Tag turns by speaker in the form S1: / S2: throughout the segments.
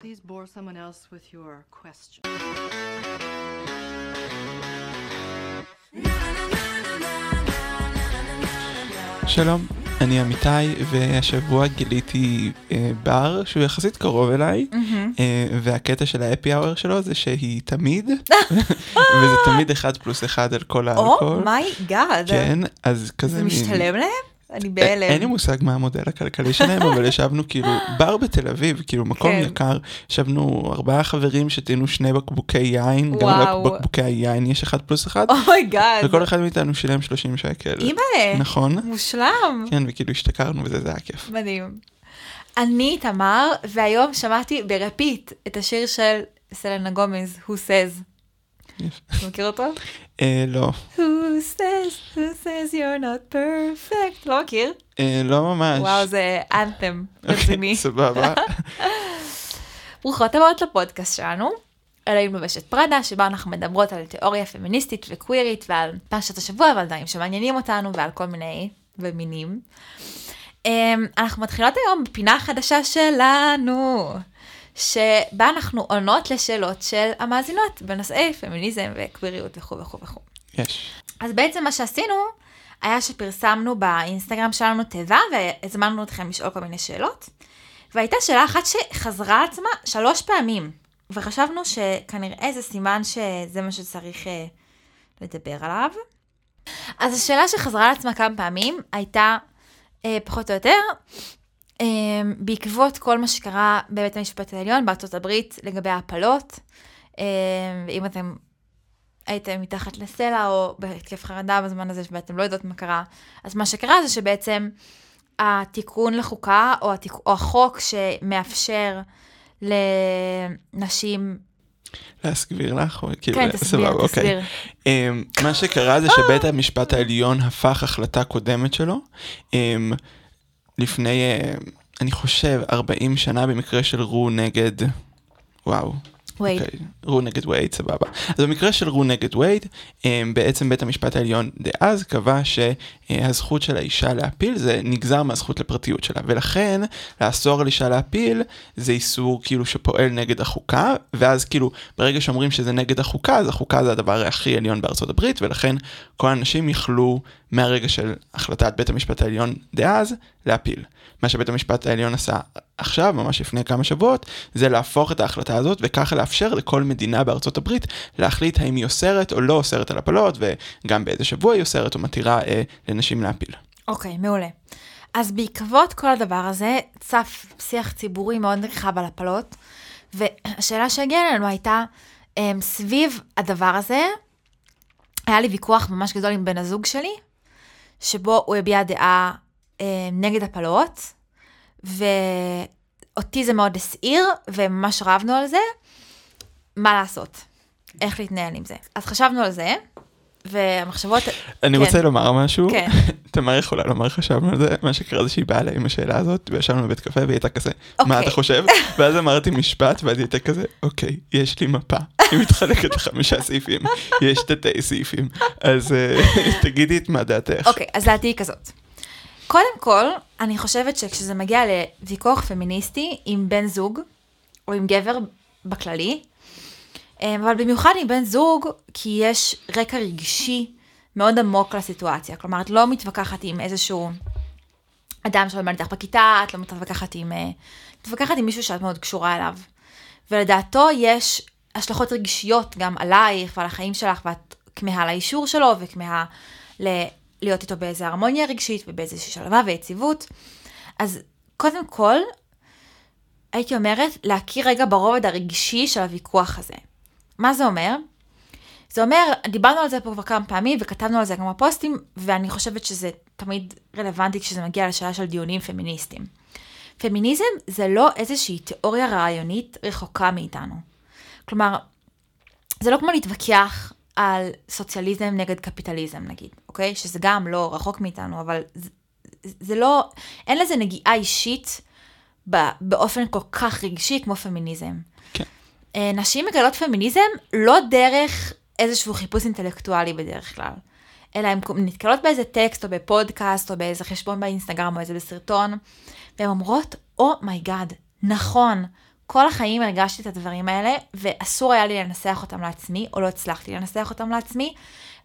S1: Please bore someone else with your question.
S2: שלום, אני אמיתי, והשבוע גיליתי אה, בר שהוא יחסית קרוב אליי, אה, והקטע של happy hour שלו זה שהיא תמיד, וזה תמיד אחד פלוס אחד על כל האלכוהול.
S3: oh my god.
S2: כן, אז כזה
S3: זה
S2: מין-
S3: משתלם להם? אני בהלם.
S2: אין לי מושג מה המודל הכלכלי שלהם, אבל ישבנו כאילו, בר בתל אביב, כאילו מקום
S3: כן.
S2: יקר, ישבנו ארבעה חברים, שתינו שני בקבוקי יין, גם
S3: וואו.
S2: לבקבוקי היין יש אחד פלוס אחד,
S3: oh my god.
S2: וכל אחד מאיתנו שילם 30 שקל.
S3: אימא'לה.
S2: נכון?
S3: מושלם.
S2: כן, וכאילו השתכרנו וזה, זה היה כיף.
S3: מדהים. אני תמר, והיום שמעתי ב repeat את השיר של סלינה גומז, Who Says. אתה מכיר אותו?
S2: אה, לא,
S3: Who says, who says you're not perfect. לא מכיר?
S2: אה, לא ממש.
S3: וואו, זה אנתם רציני.
S2: סבבה.
S3: ברוכות הבאות לפודקאסט שלנו. אלוהים לובשת פראדה, שבה אנחנו מדברות על תיאוריה פמיניסטית וקווירית ועל פרשת השבוע ועל דברים שמעניינים אותנו ועל כל מיני ומינים. אמ, אנחנו מתחילות היום בפינה חדשה שלנו, שבה אנחנו עונות לשאלות של המאזינות בנושאי פמיניזם וקוויריות וכו' וכו' וכו'.
S2: יש.
S3: אז בעצם מה שעשינו היה שפרסמנו באינסטגרם שלנו תיבה והזמנו אתכם לשאול כל מיני שאלות. והייתה שאלה אחת שחזרה על עצמה שלוש פעמים, וחשבנו שכנראה זה סימן שזה מה שצריך אה, לדבר עליו. אז השאלה שחזרה על עצמה כמה פעמים הייתה, אה, פחות או יותר, בעקבות כל מה שקרה בבית המשפט העליון בארצות הברית לגבי ההפלות, אה, ואם אתם הייתם מתחת לסלע או בהתקף חרדה בזמן הזה ואתם לא יודעות מה קרה, אז מה שקרה זה שבעצם התיקון לחוקה או, התיק... או החוק שמאפשר לנשים,
S2: להסביר לך? כאילו,
S3: כן תסביר,
S2: סבבה, אוקיי.
S3: תסביר,
S2: אמ, מה שקרה זה שבית המשפט העליון הפך החלטה קודמת שלו, אמ, לפני, אה, אני חושב, 40 שנה במקרה של רו נגד, וואו.
S3: וייד,
S2: אוקיי, רו נגד וייד, סבבה. אז במקרה של רו נגד וייד, אמ, בעצם בית המשפט העליון דאז קבע שהזכות של האישה להפיל זה נגזר מהזכות לפרטיות שלה, ולכן לאסור על אישה להפיל זה איסור כאילו שפועל נגד החוקה, ואז כאילו ברגע שאומרים שזה נגד החוקה, אז החוקה זה הדבר הכי עליון בארצות הברית, ולכן כל האנשים יכלו מהרגע של החלטת בית המשפט העליון דאז להפיל. מה שבית המשפט העליון עשה עכשיו, ממש לפני כמה שבועות, זה להפוך את ההחלטה הזאת וככה לאפשר לכל מדינה בארצות הברית להחליט האם היא אוסרת או לא אוסרת על הפלות וגם באיזה שבוע היא אוסרת או מתירה אה, לנשים להפיל.
S3: אוקיי, מעולה. אז בעקבות כל הדבר הזה, צף שיח ציבורי מאוד נרחב על הפלות, והשאלה שהגיעה אלינו הייתה, אמ, סביב הדבר הזה, היה לי ויכוח ממש גדול עם בן הזוג שלי, שבו הוא הביע דעה אמ, נגד הפלות, ואותי זה מאוד הסעיר, וממש רבנו על זה, מה לעשות, איך להתנהל עם זה. אז חשבנו על זה, והמחשבות...
S2: אני
S3: כן.
S2: רוצה לומר משהו,
S3: כן.
S2: תמר יכולה לומר חשבנו על זה, מה שקרה זה שהיא באה אליי עם השאלה הזאת וישבנו בבית קפה והיא הייתה כזה, מה
S3: אוקיי.
S2: אתה חושב? ואז אמרתי משפט ואז היא הייתה כזה, אוקיי, יש לי מפה, היא מתחלקת לחמישה סעיפים, יש תתי סעיפים, אז אה, תגידי את מה דעתך.
S3: אוקיי, אז דעתי היא כזאת. קודם כל, אני חושבת שכשזה מגיע לוויכוח פמיניסטי עם בן זוג, או עם גבר בכללי, אבל במיוחד עם בן זוג, כי יש רקע רגשי מאוד עמוק לסיטואציה. כלומר, את לא מתווכחת עם איזשהו אדם שלומד איתך בכיתה, את לא מתווכחת עם... אה, מתווכחת עם מישהו שאת מאוד קשורה אליו. ולדעתו יש השלכות רגשיות גם עלייך ועל החיים שלך, ואת כמהה לאישור שלו וכמהה ל- להיות איתו באיזה הרמוניה רגשית ובאיזושהי שלווה ויציבות. אז קודם כל, הייתי אומרת להכיר רגע ברובד הרגשי של הוויכוח הזה. מה זה אומר? זה אומר, דיברנו על זה פה כבר כמה פעמים וכתבנו על זה גם בפוסטים, ואני חושבת שזה תמיד רלוונטי כשזה מגיע לשאלה של דיונים פמיניסטיים. פמיניזם זה לא איזושהי תיאוריה רעיונית רחוקה מאיתנו. כלומר, זה לא כמו להתווכח על סוציאליזם נגד קפיטליזם נגיד, אוקיי? שזה גם לא רחוק מאיתנו, אבל זה, זה לא, אין לזה נגיעה אישית באופן כל כך רגשי כמו פמיניזם. אה, נשים מגלות פמיניזם לא דרך איזשהו חיפוש אינטלקטואלי בדרך כלל, אלא הן נתקלות באיזה טקסט או בפודקאסט או באיזה חשבון באינסטגרם או איזה בסרטון, והן אומרות, oh my god, נכון, כל החיים הרגשתי את הדברים האלה, ואסור היה לי לנסח אותם לעצמי, או לא הצלחתי לנסח אותם לעצמי,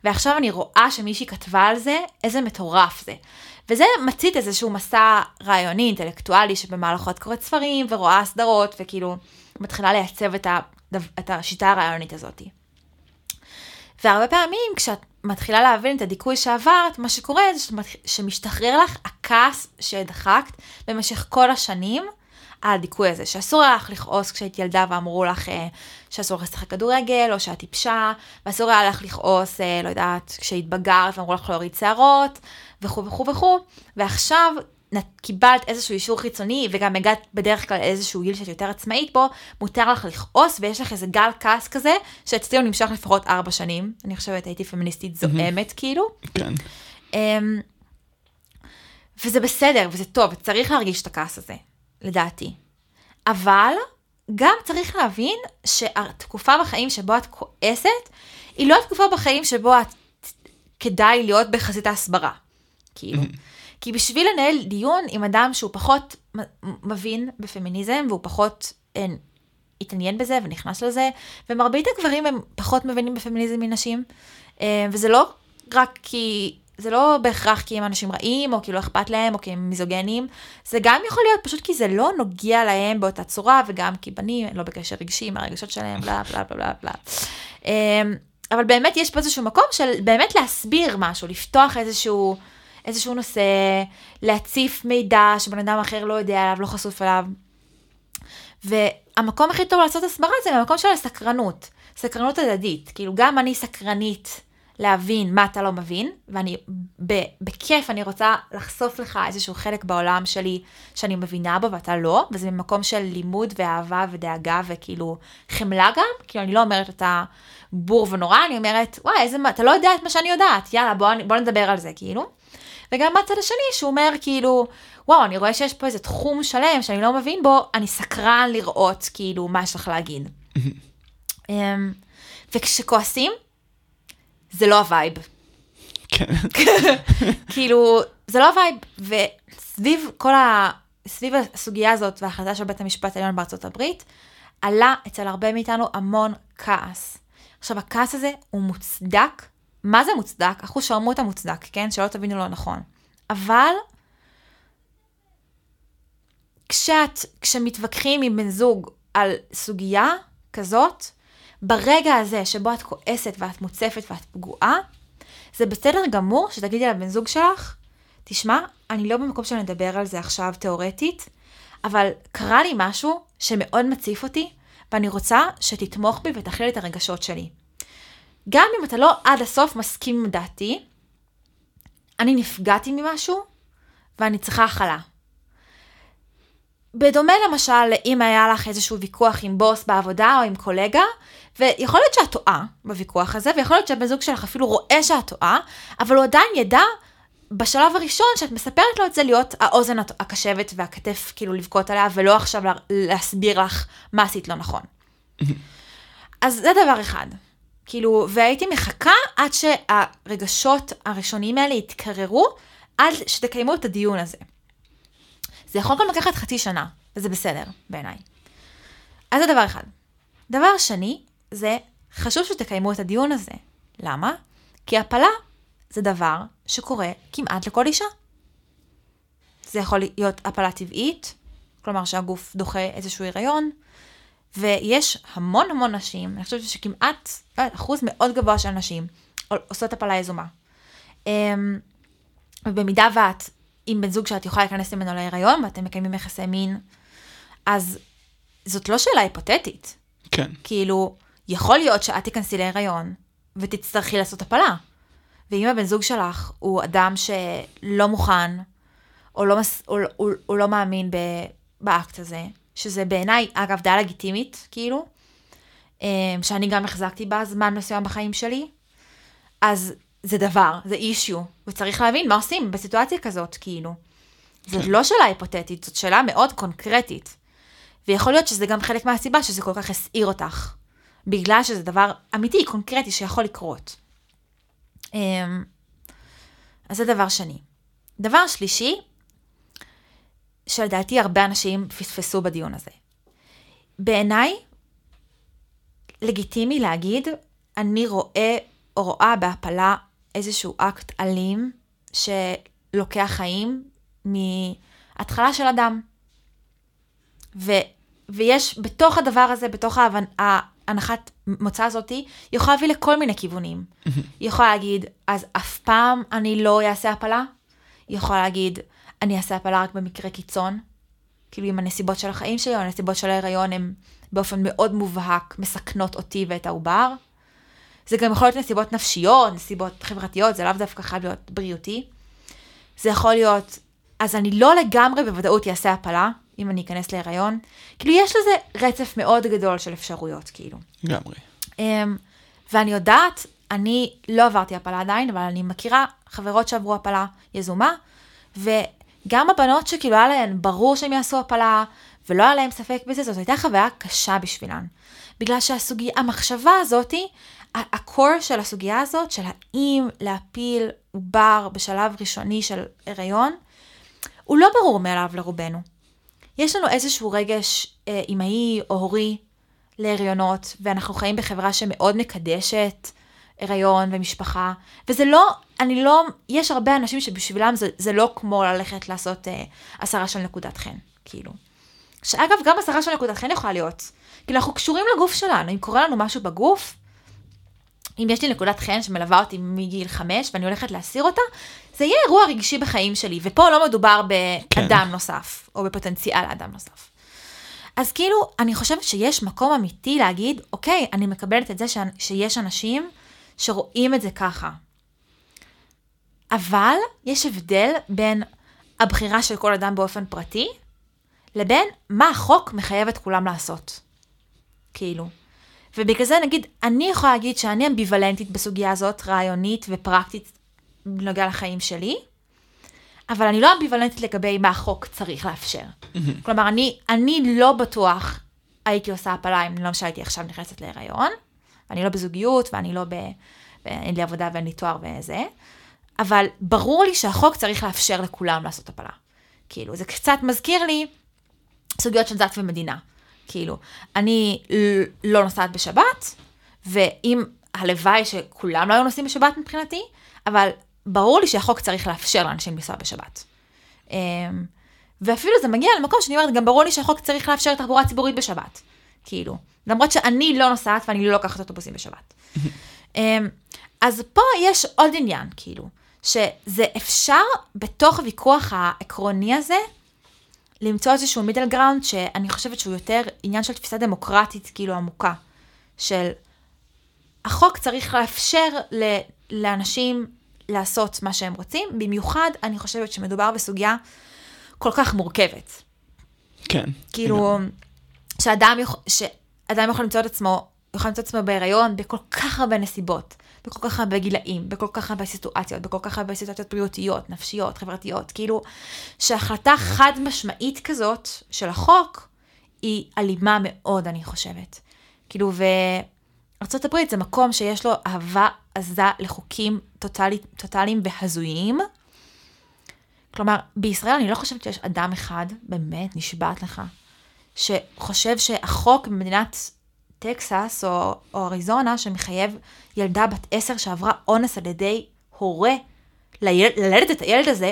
S3: ועכשיו אני רואה שמישהי כתבה על זה, איזה מטורף זה. וזה מצית איזשהו מסע רעיוני, אינטלקטואלי, שבמהלכו את קוראת ספרים, ורואה סדרות, וכאילו, מתחילה לייצב את, ה, את השיטה הרעיונית הזאת. והרבה פעמים כשאת מתחילה להבין את הדיכוי שעברת, מה שקורה זה שמשתחרר לך הכעס שהדחקת במשך כל השנים על הדיכוי הזה, שאסור היה לך לכעוס כשהיית ילדה ואמרו לך אה, שאסור לך לשחק כדורגל, או שאת טיפשה, ואסור היה לך לכעוס, אה, לא יודעת, כשהיית בגרת ואמרו לך להוריד שערות, וכו' וכו' וכו', ועכשיו קיבלת איזשהו אישור חיצוני, וגם הגעת בדרך כלל לאיזשהו גיל שאת יותר עצמאית בו, מותר לך לכעוס, ויש לך איזה גל כעס כזה, שאצלי הוא נמשך לפחות ארבע שנים. אני חושבת, הייתי פמיניסטית זועמת, כאילו.
S2: כן.
S3: Um, וזה בסדר, וזה טוב, צריך להרגיש את הכעס הזה, לדעתי. אבל גם צריך להבין שהתקופה בחיים שבו את כועסת, היא לא התקופה בחיים שבו את כדאי להיות בחזית ההסברה. כאילו. כי בשביל לנהל דיון עם אדם שהוא פחות מבין בפמיניזם, והוא פחות אין, אה, התעניין בזה ונכנס לזה, ומרבית הגברים הם פחות מבינים בפמיניזם מנשים, אה, וזה לא רק כי, זה לא בהכרח כי הם אנשים רעים, או כי לא אכפת להם, או כי הם מיזוגנים, זה גם יכול להיות פשוט כי זה לא נוגע להם באותה צורה, וגם כי בנים לא בקשר רגשי עם הרגשות שלהם, בלה בלה בלה בלה. אה, אבל באמת יש פה איזשהו מקום של באמת להסביר משהו, לפתוח איזשהו... איזשהו נושא, להציף מידע שבן אדם אחר לא יודע עליו, לא חשוף אליו. והמקום הכי טוב לעשות הסברה זה במקום של הסקרנות, סקרנות הדדית. כאילו, גם אני סקרנית להבין מה אתה לא מבין, ואני, בכיף אני רוצה לחשוף לך איזשהו חלק בעולם שלי שאני מבינה בו ואתה לא, וזה ממקום של לימוד ואהבה ודאגה וכאילו חמלה גם, כאילו אני לא אומרת אתה בור ונורא, אני אומרת, וואי, איזה, אתה לא יודע את מה שאני יודעת, יאללה, בוא, בוא נדבר על זה, כאילו. וגם מהצד השני שהוא אומר כאילו, וואו, אני רואה שיש פה איזה תחום שלם שאני לא מבין בו, אני סקרן לראות כאילו מה יש לך להגיד. אמ, וכשכועסים, זה לא ה vibe.
S2: כן.
S3: כאילו, זה לא ה vibe, וסביב כל ה... סביב הסוגיה הזאת וההחלטה של בית המשפט העליון בארצות הברית, עלה אצל הרבה מאיתנו המון כעס. עכשיו, הכעס הזה הוא מוצדק מה זה מוצדק? אחוז שרמוטה מוצדק, כן? שלא תבינו לא נכון. אבל כשאת, כשמתווכחים עם בן זוג על סוגיה כזאת, ברגע הזה שבו את כועסת ואת מוצפת ואת פגועה, זה בסדר גמור שתגידי לבן זוג שלך, תשמע, אני לא במקום שאני אדבר על זה עכשיו תיאורטית, אבל קרה לי משהו שמאוד מציף אותי, ואני רוצה שתתמוך בי ותכליל את הרגשות שלי. גם אם אתה לא עד הסוף מסכים עם דעתי, אני נפגעתי ממשהו ואני צריכה הכלה. בדומה למשל, אם היה לך איזשהו ויכוח עם בוס בעבודה או עם קולגה, ויכול להיות שאת טועה בוויכוח הזה, ויכול להיות שהבן זוג שלך אפילו רואה שאת טועה, אבל הוא עדיין ידע בשלב הראשון שאת מספרת לו את זה להיות האוזן הקשבת והכתף כאילו לבכות עליה, ולא עכשיו להסביר לך מה עשית לא נכון. אז זה דבר אחד. כאילו, והייתי מחכה עד שהרגשות הראשוניים האלה יתקררו, עד שתקיימו את הדיון הזה. זה יכול גם לקחת חצי שנה, וזה בסדר, בעיניי. אז זה דבר אחד. דבר שני, זה חשוב שתקיימו את הדיון הזה. למה? כי הפלה זה דבר שקורה כמעט לכל אישה. זה יכול להיות הפלה טבעית, כלומר שהגוף דוחה איזשהו הריון, ויש המון המון נשים, אני חושבת שכמעט לא אחוז מאוד גבוה של נשים עושות הפלה יזומה. אמ, ובמידה ואת עם בן זוג שאת יכולה להיכנס ממנו להיריון ואתם מקיימים יחסי מין, אז זאת לא שאלה היפותטית.
S2: כן.
S3: כאילו, יכול להיות שאת תיכנסי להיריון ותצטרכי לעשות הפלה. ואם הבן זוג שלך הוא אדם שלא מוכן, או לא, מס, או, או, או לא מאמין באקט הזה, שזה בעיניי, אגב, די לגיטימית, כאילו, אמ, שאני גם החזקתי בה זמן מסוים בחיים שלי, אז זה דבר, זה אישיו, וצריך להבין מה עושים בסיטואציה כזאת, כאילו. זאת לא שאלה היפותטית, זאת שאלה מאוד קונקרטית. ויכול להיות שזה גם חלק מהסיבה שזה כל כך הסעיר אותך. בגלל שזה דבר אמיתי, קונקרטי, שיכול לקרות. אמ, אז זה דבר שני. דבר שלישי, שלדעתי הרבה אנשים פספסו בדיון הזה. בעיניי, לגיטימי להגיד, אני רואה או רואה בהפלה איזשהו אקט אלים שלוקח חיים מהתחלה של אדם. ו, ויש בתוך הדבר הזה, בתוך. ההנחת מוצא הזאתי, היא יכולה להביא לכל מיני כיוונים. היא יכולה להגיד, אז אף פעם אני לא אעשה הפלה? היא יכולה להגיד, אני אעשה הפלה רק במקרה קיצון? כאילו אם הנסיבות של החיים שלי או הנסיבות של ההיריון הן באופן מאוד מובהק מסכנות אותי ואת העובר. זה גם יכול להיות נסיבות נפשיות, נסיבות חברתיות, זה לאו דווקא חייב להיות בריאותי. זה יכול להיות, אז אני לא לגמרי בוודאות אעשה הפלה, אם אני אכנס להיריון. כאילו, יש לזה רצף מאוד גדול של אפשרויות, כאילו.
S2: לגמרי.
S3: Um, ואני יודעת, אני לא עברתי הפלה עדיין, אבל אני מכירה חברות שעברו הפלה יזומה, וגם הבנות שכאילו היה להן ברור שהן יעשו הפלה, ולא היה להן ספק בזה, זאת הייתה חוויה קשה בשבילן. בגלל שהסוגיה, המחשבה הזאתי, הקור של הסוגיה הזאת, של האם להפיל עובר בשלב ראשוני של הריון, הוא לא ברור מאליו לרובנו. יש לנו איזשהו רגש אה, אמאי או הורי להריונות, ואנחנו חיים בחברה שמאוד מקדשת הריון ומשפחה, וזה לא, אני לא, יש הרבה אנשים שבשבילם זה, זה לא כמו ללכת לעשות אה, הסרה של נקודת חן, כאילו. שאגב, גם הסרה של נקודת חן יכולה להיות. כאילו, אנחנו קשורים לגוף שלנו, אם קורה לנו משהו בגוף, אם יש לי נקודת חן שמלווה אותי מגיל חמש ואני הולכת להסיר אותה, זה יהיה אירוע רגשי בחיים שלי, ופה לא מדובר באדם כן. נוסף, או בפוטנציאל אדם נוסף. אז כאילו, אני חושבת שיש מקום אמיתי להגיד, אוקיי, אני מקבלת את זה ש... שיש אנשים שרואים את זה ככה. אבל יש הבדל בין הבחירה של כל אדם באופן פרטי, לבין מה החוק מחייב את כולם לעשות. כאילו. ובגלל זה נגיד, אני יכולה להגיד שאני אמביוולנטית בסוגיה הזאת, רעיונית ופרקטית בנוגע לחיים שלי, אבל אני לא אמביוולנטית לגבי מה החוק צריך לאפשר. כלומר, אני, אני לא בטוח הייתי עושה הפלה אם למשל הייתי עכשיו נכנסת להיריון, ואני לא בזוגיות, ואני לא ב... אין לי עבודה ואין לי תואר וזה, אבל ברור לי שהחוק צריך לאפשר לכולם לעשות הפלה. כאילו, זה קצת מזכיר לי סוגיות של דת ומדינה. כאילו, אני לא נוסעת בשבת, ואם הלוואי שכולם לא היו נוסעים בשבת מבחינתי, אבל ברור לי שהחוק צריך לאפשר לאנשים לנסוע בשבת. אמ, ואפילו זה מגיע למקום שאני אומרת, גם ברור לי שהחוק צריך לאפשר תחבורה ציבורית בשבת. כאילו, למרות שאני לא נוסעת ואני לא לוקחת אוטובוסים בשבת. אמ, אז פה יש עוד עניין, כאילו, שזה אפשר בתוך הוויכוח העקרוני הזה, למצוא איזשהו מידל גראונד שאני חושבת שהוא יותר עניין של תפיסה דמוקרטית כאילו עמוקה, של החוק צריך לאפשר ל, לאנשים לעשות מה שהם רוצים, במיוחד אני חושבת שמדובר בסוגיה כל כך מורכבת.
S2: כן.
S3: כאילו, שאדם, יכול, שאדם יכול למצוא את עצמו, יכול למצוא את עצמו בהיריון בכל כך הרבה נסיבות. בכל כך הרבה גילאים, בכל כך הרבה סיטואציות, בכל כך הרבה סיטואציות בריאותיות, נפשיות, חברתיות, כאילו, שהחלטה חד משמעית כזאת של החוק, היא אלימה מאוד, אני חושבת. כאילו, וארה"ב זה מקום שיש לו אהבה עזה לחוקים טוטלי, טוטליים והזויים. כלומר, בישראל אני לא חושבת שיש אדם אחד, באמת, נשבעת לך, שחושב שהחוק במדינת טקסס או, או אריזונה שמחייב ילדה בת עשר שעברה אונס על ידי הורה ליל, ללדת את הילד הזה,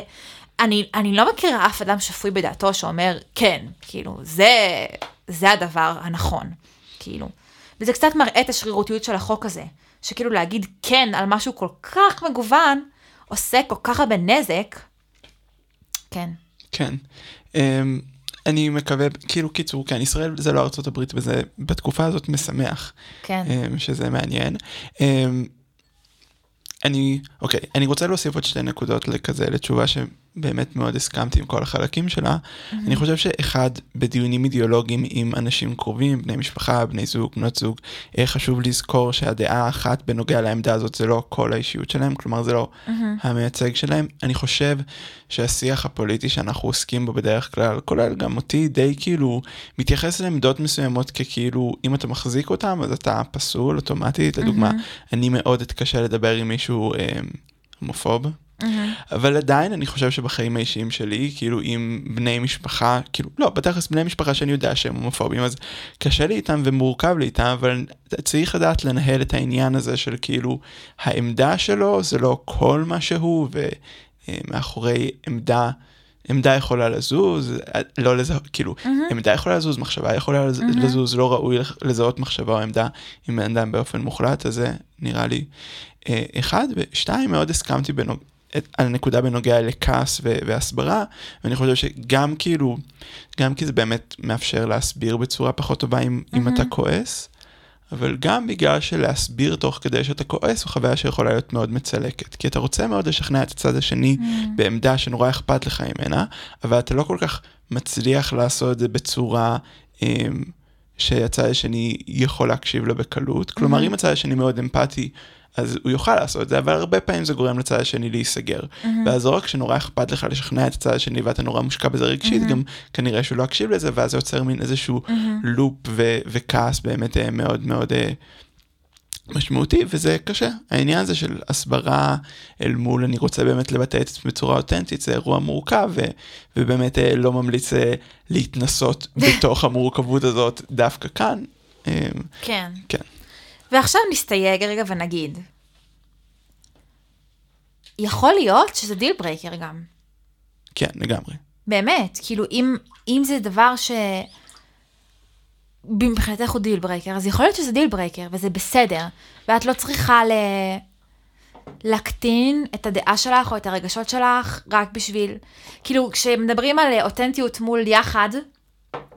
S3: אני, אני לא מכירה אף אדם שפוי בדעתו שאומר, כן, כאילו, זה, זה הדבר הנכון, כאילו. וזה קצת מראה את השרירותיות של החוק הזה, שכאילו להגיד כן על משהו כל כך מגוון, עושה כל כך הרבה נזק, כן.
S2: כן. Um, אני מקווה, כאילו קיצור, כן, ישראל זה לא ארצות הברית וזה בתקופה הזאת משמח.
S3: כן.
S2: Um, שזה מעניין. Um, אני, אוקיי, אני רוצה להוסיף עוד שתי נקודות לכזה, לתשובה שבאמת מאוד הסכמתי עם כל החלקים שלה. Mm-hmm. אני חושב שאחד, בדיונים אידיאולוגיים עם אנשים קרובים, בני משפחה, בני זוג, בנות זוג, אה, חשוב לזכור שהדעה האחת בנוגע לעמדה הזאת זה לא כל האישיות שלהם, כלומר זה לא mm-hmm. המייצג שלהם. אני חושב שהשיח הפוליטי שאנחנו עוסקים בו בדרך כלל, כולל גם אותי, די כאילו מתייחס לעמדות מסוימות ככאילו, אם אתה מחזיק אותם אז אתה פסול אוטומטית, לדוגמה, mm-hmm. אני מאוד אתקשה לדבר עם מישהו אה, הומופוב. אבל עדיין אני חושב שבחיים האישיים שלי, כאילו עם בני משפחה, כאילו, לא, בתכלס בני משפחה שאני יודע שהם הומופובים, אז קשה לי איתם ומורכב לי איתם, אבל צריך לדעת לנהל את העניין הזה של כאילו, העמדה שלו זה לא כל מה שהוא, ומאחורי עמדה... עמדה יכולה לזוז, לא לזהות, כאילו, mm-hmm. עמדה יכולה לזוז, מחשבה יכולה לז, mm-hmm. לזוז, לא ראוי לזהות מחשבה או עמדה עם בן אדם באופן מוחלט, אז זה נראה לי אה, אחד, ושתיים, מאוד הסכמתי בנוג... על הנקודה בנוגע לכעס ו- והסברה, ואני חושב שגם כאילו, גם כי זה באמת מאפשר להסביר בצורה פחות טובה אם, mm-hmm. אם אתה כועס, אבל גם בגלל שלהסביר תוך כדי שאתה כועס, זו חוויה שיכולה להיות מאוד מצלקת. כי אתה רוצה מאוד לשכנע את הצד השני mm. בעמדה שנורא אכפת לך ממנה, אבל אתה לא כל כך מצליח לעשות את זה בצורה אה, שהצד השני יכול להקשיב לה בקלות. כלומר, mm-hmm. אם הצד השני מאוד אמפתי, אז הוא יוכל לעשות את זה, אבל הרבה פעמים זה גורם לצד השני להיסגר. Mm-hmm. ואז לא רק שנורא אכפת לך לשכנע את הצד השני ואתה נורא מושקע בזה רגשית, mm-hmm. גם כנראה שהוא לא יקשיב לזה, ואז זה יוצר מין איזשהו mm-hmm. לופ ו- וכעס באמת אה, מאוד מאוד אה, משמעותי, וזה קשה. העניין הזה של הסברה אל מול אני רוצה באמת לבטא את זה בצורה אותנטית, זה אירוע מורכב, ו- ובאמת אה, לא ממליץ להתנסות בתוך המורכבות הזאת דווקא כאן.
S3: כן.
S2: כן.
S3: ועכשיו נסתייג רגע ונגיד, יכול להיות שזה deal breaker גם.
S2: כן, לגמרי.
S3: באמת, כאילו אם, אם זה דבר ש... מבחינתך הוא deal breaker, אז יכול להיות שזה deal breaker, וזה בסדר, ואת לא צריכה ל... להקטין את הדעה שלך או את הרגשות שלך רק בשביל, כאילו כשמדברים על אותנטיות מול יחד,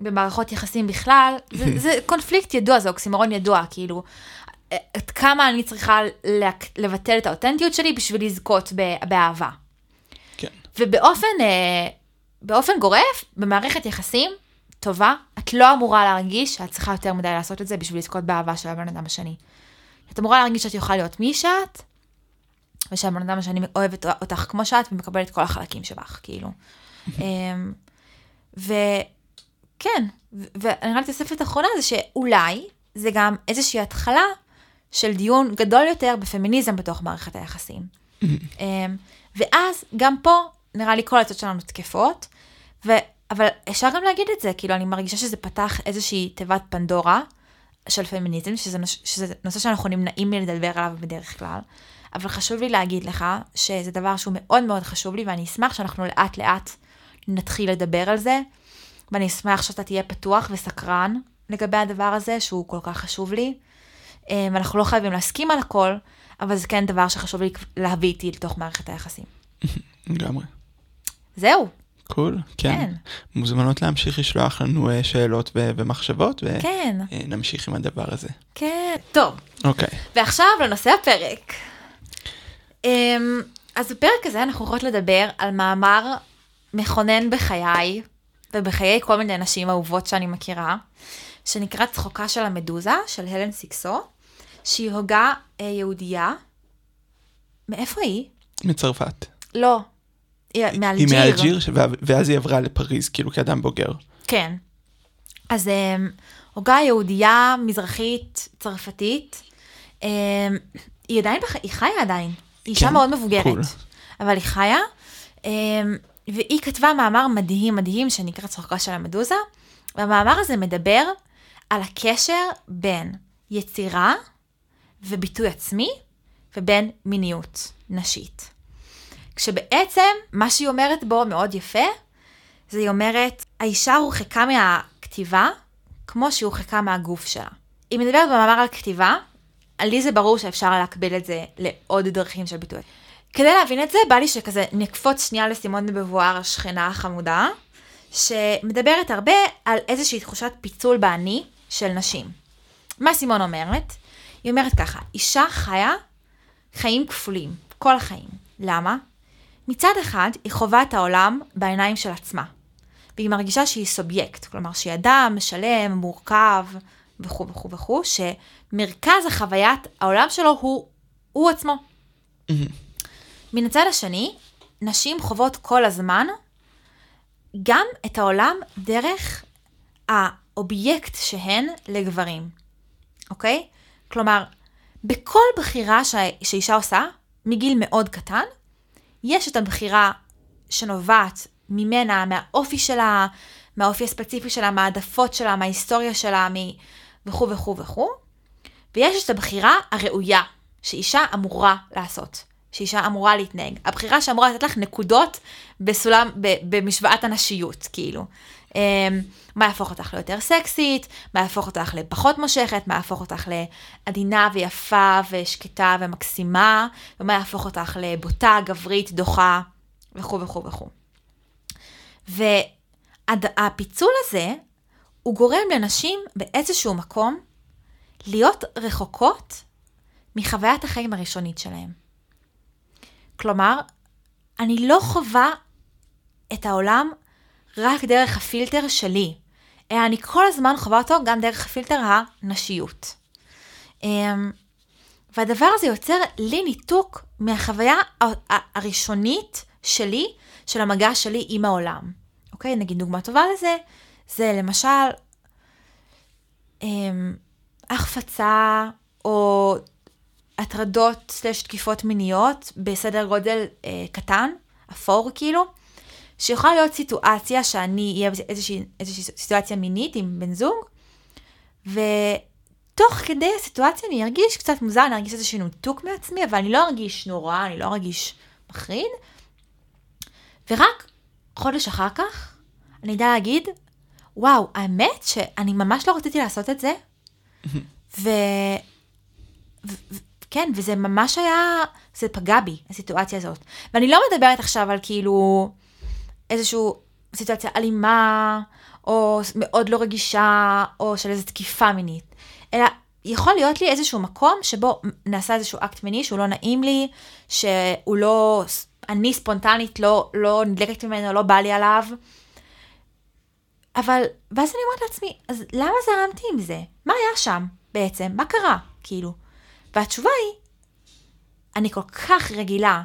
S3: במערכות יחסים בכלל, זה, זה קונפליקט ידוע, זה אוקסימורון ידוע, כאילו, עד כמה אני צריכה לבטל את האותנטיות שלי בשביל לזכות באהבה.
S2: כן.
S3: ובאופן אה, באופן גורף, במערכת יחסים טובה, את לא אמורה להרגיש שאת צריכה יותר מדי לעשות את זה בשביל לזכות באהבה של הבן אדם השני. את אמורה להרגיש שאת יכולה להיות מי שאת, ושהבן אדם השני אוהב אותך כמו שאת ומקבל את כל החלקים שלך, כאילו. אמ, וכן, ואני רק תוספת אחרונה זה שאולי זה גם איזושהי התחלה של דיון גדול יותר בפמיניזם בתוך מערכת היחסים. אמ, ואז גם פה נראה לי כל העצות שלנו תקפות, ו... אבל אפשר גם להגיד את זה, כאילו אני מרגישה שזה פתח איזושהי תיבת פנדורה של פמיניזם, שזה, נוש... שזה נושא שאנחנו נמנעים מלדבר עליו בדרך כלל, אבל חשוב לי להגיד לך שזה דבר שהוא מאוד מאוד חשוב לי, ואני אשמח שאנחנו לאט לאט נתחיל לדבר על זה, ואני אשמח שאתה תהיה פתוח וסקרן לגבי הדבר הזה, שהוא כל כך חשוב לי. אמ, אנחנו לא חייבים להסכים על הכל, אבל זה כן דבר שחשוב לי להביא איתי לתוך מערכת היחסים.
S2: לגמרי.
S3: זהו.
S2: קול, cool, כן. כן. מוזמנות להמשיך לשלוח לנו uh, שאלות ו- ומחשבות, ונמשיך
S3: כן.
S2: עם הדבר הזה.
S3: כן. טוב.
S2: אוקיי. Okay.
S3: ועכשיו לנושא הפרק. Um, אז בפרק הזה אנחנו יכולות לדבר על מאמר מכונן בחיי, ובחיי כל מיני נשים אהובות שאני מכירה, שנקרא צחוקה של המדוזה, של הלן סיקסו. שהיא הוגה אה, יהודייה. מאיפה היא?
S2: מצרפת.
S3: לא, היא מאלג'יר.
S2: היא מאלג'יר, ואז היא עברה לפריז, כאילו כאדם בוגר.
S3: כן. אז אה, הוגה יהודייה מזרחית צרפתית. אה, היא עדיין, בח... היא חיה עדיין. היא אישה כן, מאוד מבוגרת. קול. אבל היא חיה. אה, והיא כתבה מאמר מדהים מדהים שנקרא צחוקה של המדוזה. והמאמר הזה מדבר על הקשר בין יצירה וביטוי עצמי, ובין מיניות נשית. כשבעצם מה שהיא אומרת בו מאוד יפה, זה היא אומרת, האישה הורחקה מהכתיבה כמו שהיא הורחקה מהגוף שלה. היא מדברת במאמר על כתיבה, לי זה ברור שאפשר להקביל את זה לעוד דרכים של ביטוי. כדי להבין את זה, בא לי שכזה נקפוץ שנייה לסימון בבואר, השכנה החמודה, שמדברת הרבה על איזושהי תחושת פיצול באני של נשים. מה סימון אומרת? היא אומרת ככה, אישה חיה חיים כפולים, כל החיים. למה? מצד אחד, היא חווה את העולם בעיניים של עצמה, והיא מרגישה שהיא סובייקט, כלומר שהיא אדם שלם, מורכב, וכו' וכו' וכו', שמרכז החוויית העולם שלו הוא, הוא עצמו. מן הצד השני, נשים חוות כל הזמן גם את העולם דרך האובייקט שהן לגברים, אוקיי? כלומר, בכל בחירה ש... שאישה עושה, מגיל מאוד קטן, יש את הבחירה שנובעת ממנה, מהאופי שלה, מהאופי הספציפי שלה, מהעדפות שלה, מההיסטוריה שלה, מ... וכו' וכו' וכו', ויש את הבחירה הראויה, שאישה אמורה לעשות, שאישה אמורה להתנהג. הבחירה שאמורה לתת לך נקודות בסולם, ב, במשוואת הנשיות, כאילו. Um, מה יהפוך אותך ליותר סקסית, מה יהפוך אותך לפחות מושכת, מה יהפוך אותך לעדינה ויפה ושקטה ומקסימה, ומה יהפוך אותך לבוטה, גברית, דוחה, וכו' וכו' וכו'. והפיצול הזה, הוא גורם לנשים באיזשהו מקום להיות רחוקות מחוויית החיים הראשונית שלהם. כלומר, אני לא חווה את העולם רק דרך הפילטר שלי, אלא אני כל הזמן חווה אותו גם דרך הפילטר הנשיות. אמ, והדבר הזה יוצר לי ניתוק מהחוויה הראשונית שלי, של המגע שלי עם העולם. אוקיי? נגיד דוגמה טובה לזה, זה למשל אמ, החפצה או הטרדות סלש תקיפות מיניות בסדר גודל אה, קטן, אפור כאילו, שיכולה להיות סיטואציה שאני אהיה באיזושהי איזושהי סיטואציה מינית עם בן זוג, ותוך כדי הסיטואציה אני ארגיש קצת מוזר, אני ארגיש איזשהו נותוק מעצמי, אבל אני לא ארגיש נורא, אני לא ארגיש מחריד, ורק חודש אחר כך אני אדע להגיד, וואו, האמת שאני ממש לא רציתי לעשות את זה, ו... ו... כן, וזה ממש היה, זה פגע בי, הסיטואציה הזאת. ואני לא מדברת עכשיו על כאילו איזושהי סיטואציה אלימה, או מאוד לא רגישה, או של איזו תקיפה מינית, אלא יכול להיות לי איזשהו מקום שבו נעשה איזשהו אקט מיני שהוא לא נעים לי, שהוא לא, אני ספונטנית לא, לא נדלקת ממנו, לא בא לי עליו. אבל, ואז אני אומרת לעצמי, אז למה זרמתי עם זה? מה היה שם בעצם? מה קרה? כאילו. והתשובה היא, אני כל כך רגילה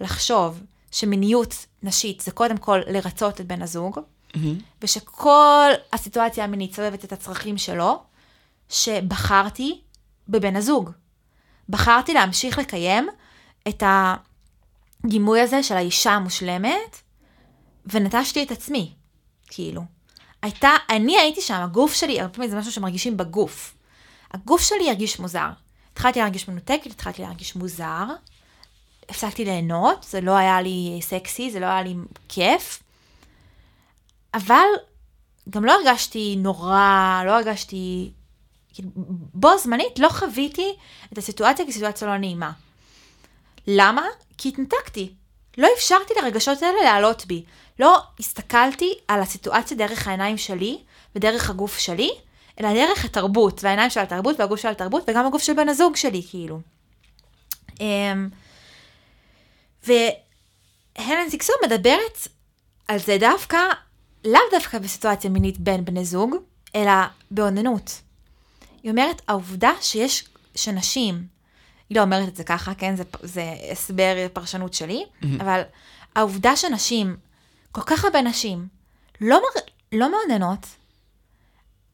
S3: לחשוב שמיניות נשית זה קודם כל לרצות את בן הזוג, mm-hmm. ושכל הסיטואציה המינית סובבת את הצרכים שלו, שבחרתי בבן הזוג. בחרתי להמשיך לקיים את הגימוי הזה של האישה המושלמת, ונטשתי את עצמי, כאילו. הייתה, אני הייתי שם, הגוף שלי, הרבה פעמים זה משהו שמרגישים בגוף. הגוף שלי הרגיש מוזר. התחלתי להרגיש מנותקת, התחלתי להרגיש מוזר. הפסקתי ליהנות, זה לא היה לי סקסי, זה לא היה לי כיף. אבל גם לא הרגשתי נורא, לא הרגשתי... כאילו, בו זמנית לא חוויתי את הסיטואציה כסיטואציה לא נעימה. למה? כי התנתקתי. לא אפשרתי לרגשות האלה לעלות בי. לא הסתכלתי על הסיטואציה דרך העיניים שלי ודרך הגוף שלי, אלא דרך התרבות, והעיניים של התרבות והגוף של התרבות, וגם הגוף של בן הזוג שלי, כאילו. אמ, והלן סיקסון מדברת על זה דווקא, לאו דווקא בסיטואציה מינית בין בני זוג, אלא באוננות. היא אומרת, העובדה שיש, שנשים, היא לא אומרת את זה ככה, כן, זה, זה הסבר, פרשנות שלי. אבל העובדה שנשים, כל כך הרבה נשים, לא, מר, לא מעוננות,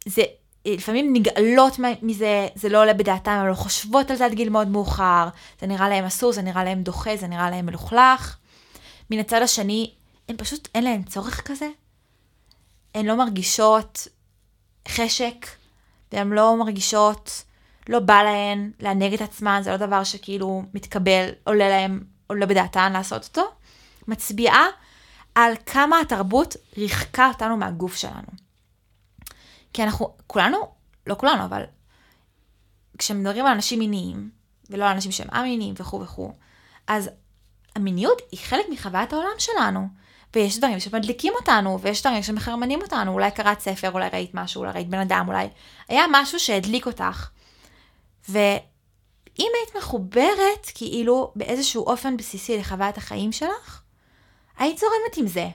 S3: זה לפעמים נגאלות מזה, זה לא עולה בדעתן, הן לא חושבות על זה עד גיל מאוד מאוחר, זה נראה להם אסור, זה נראה להם דוחה, זה נראה להם מלוכלך. מן הצד השני, הן פשוט, אין להן צורך כזה. הן לא מרגישות חשק, והן לא מרגישות, לא בא להן לענג את עצמן, זה לא דבר שכאילו מתקבל, עולה להן, עולה בדעתן לעשות אותו. מצביעה על כמה התרבות ריחקה אותנו מהגוף שלנו. כי אנחנו, כולנו, לא כולנו, אבל כשמדברים על אנשים מיניים, ולא על אנשים שהם א-מיניים וכו' וכו', אז המיניות היא חלק מחוויית העולם שלנו. ויש דברים שמדליקים אותנו, ויש דברים שמחרמנים אותנו. אולי קראת ספר, אולי ראית משהו, אולי ראית בן אדם, אולי היה משהו שהדליק אותך. ואם היית מחוברת כאילו באיזשהו אופן בסיסי לחוויית החיים שלך, היית זורמת עם זה.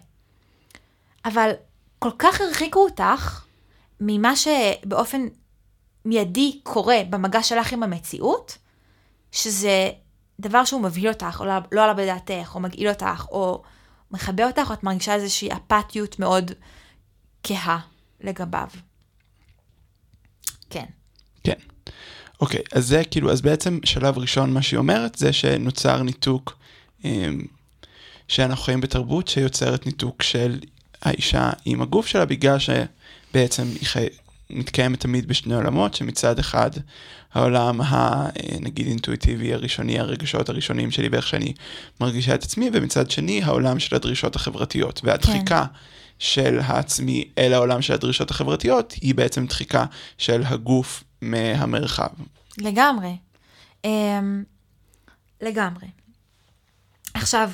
S3: אבל כל כך הרחיקו אותך ממה שבאופן מיידי קורה במגע שלך עם המציאות, שזה דבר שהוא מבהיל אותך, או לא, לא עלה בדעתך, או מגעיל אותך, או מכבה אותך, או את מרגישה איזושהי אפתיות מאוד כהה לגביו. כן.
S2: כן. אוקיי, אז זה כאילו, אז בעצם שלב ראשון, מה שהיא אומרת, זה שנוצר ניתוק אמ, שאנחנו חיים בתרבות שיוצרת ניתוק של האישה עם הגוף שלה, בגלל שבעצם היא חי... מתקיימת תמיד בשני עולמות, שמצד אחד העולם הנגיד אינטואיטיבי הראשוני, הרגשות הראשונים שלי ואיך שאני מרגישה את עצמי, ומצד שני העולם של הדרישות החברתיות. והדחיקה כן. של העצמי אל העולם של הדרישות החברתיות, היא בעצם דחיקה של הגוף מהמרחב.
S3: לגמרי. Um, לגמרי. עכשיו,